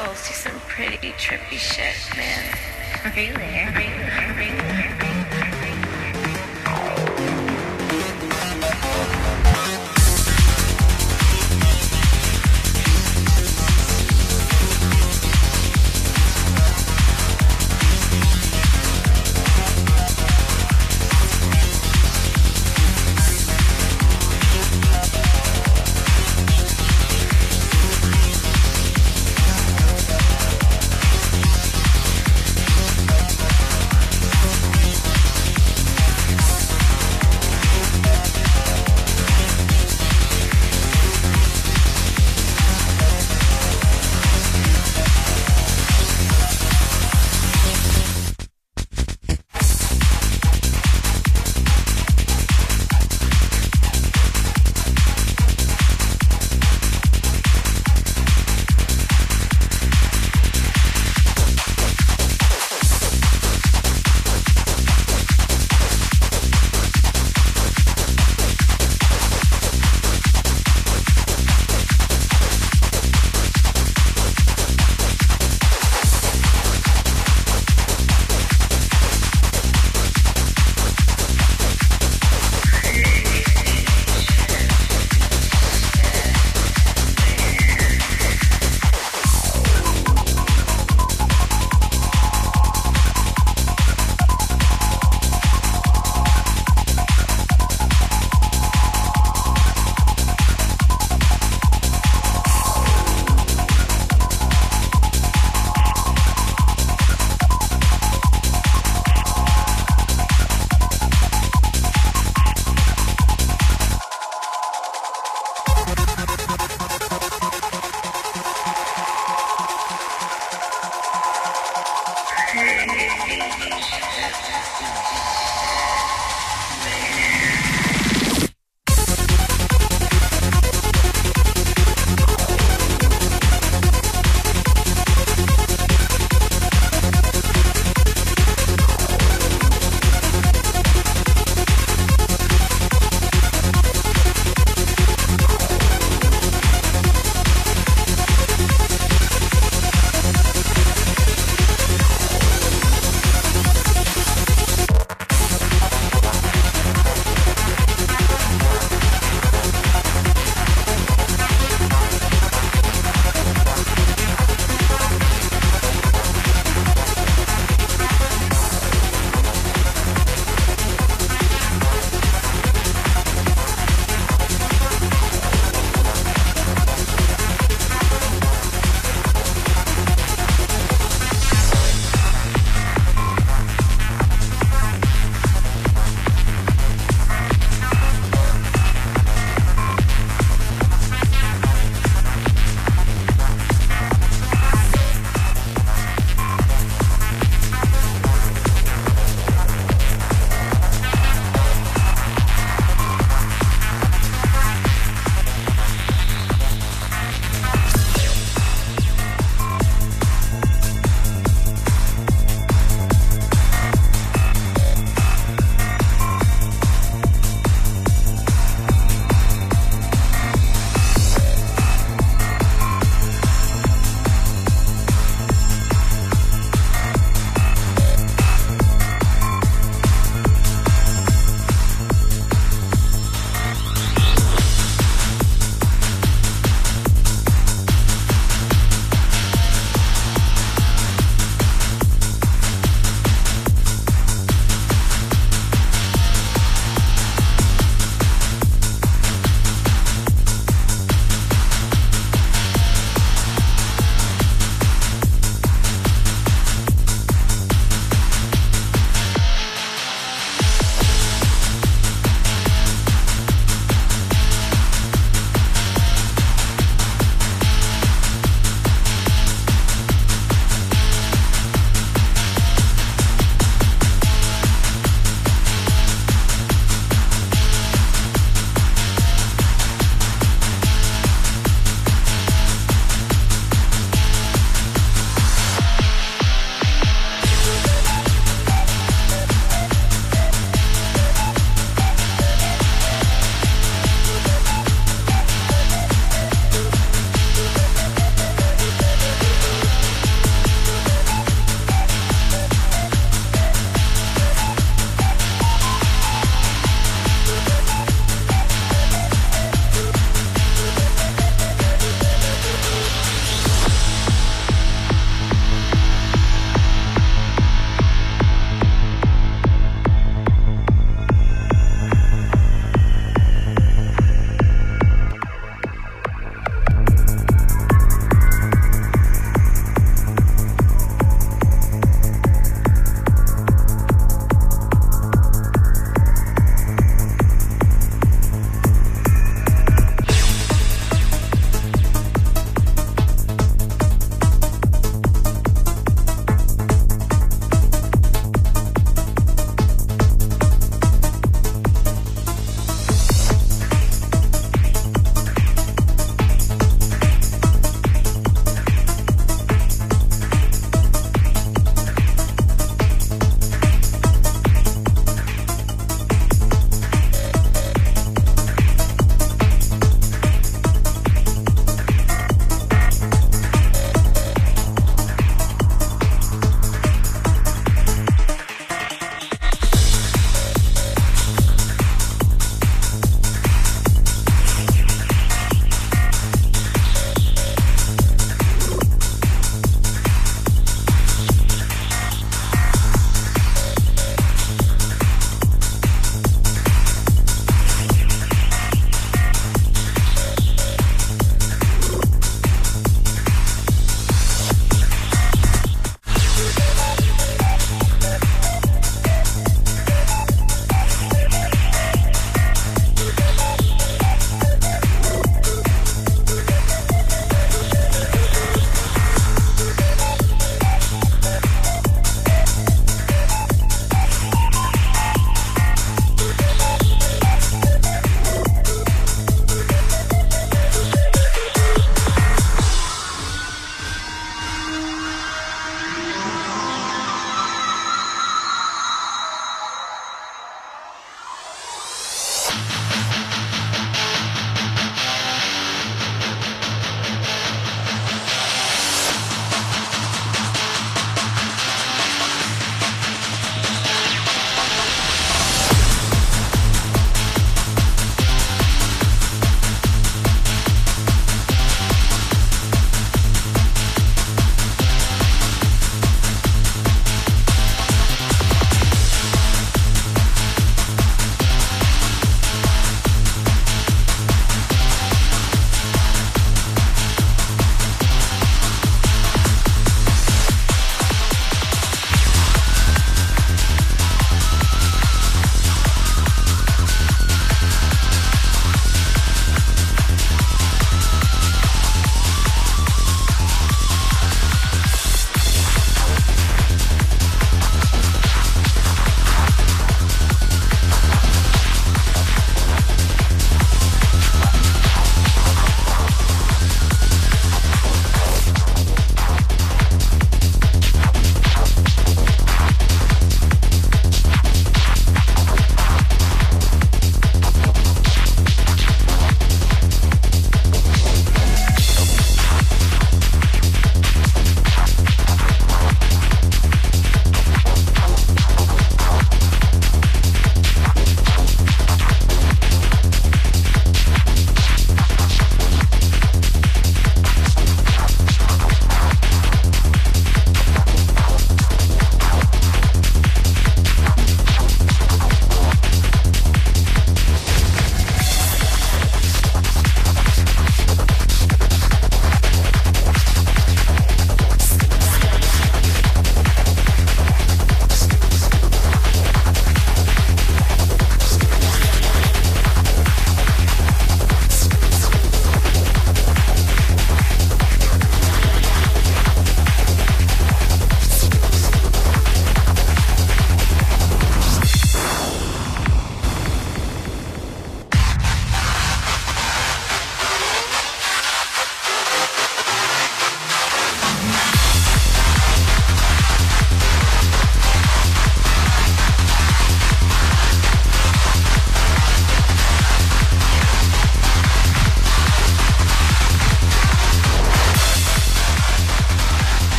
crystals do some pretty trippy shit, man. Really? Really? Really?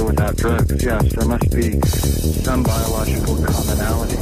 Without drugs, yes, there must be some biological commonality.